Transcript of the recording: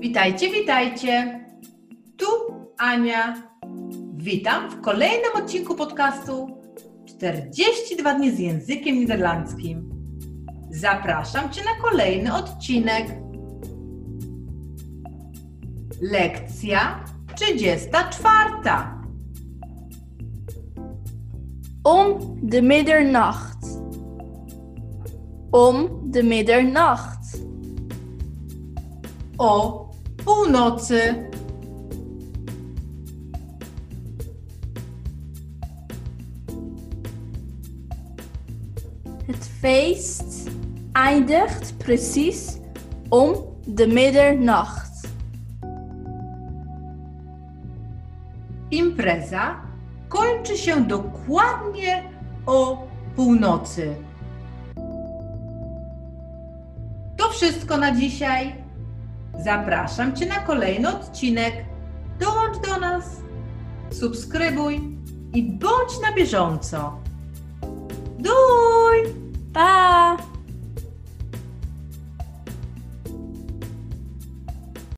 Witajcie, witajcie. Tu Ania. Witam w kolejnym odcinku podcastu 42 dni z językiem niderlandzkim. Zapraszam Cię na kolejny odcinek. Lekcja 34. Om de middernacht. Om de middernacht. O północy. Het feest eindigt precies om de middernacht. Impreza kończy się dokładnie o północy. To wszystko na dzisiaj. Zapraszam Cię na kolejny odcinek. Dołącz do nas, subskrybuj i bądź na bieżąco.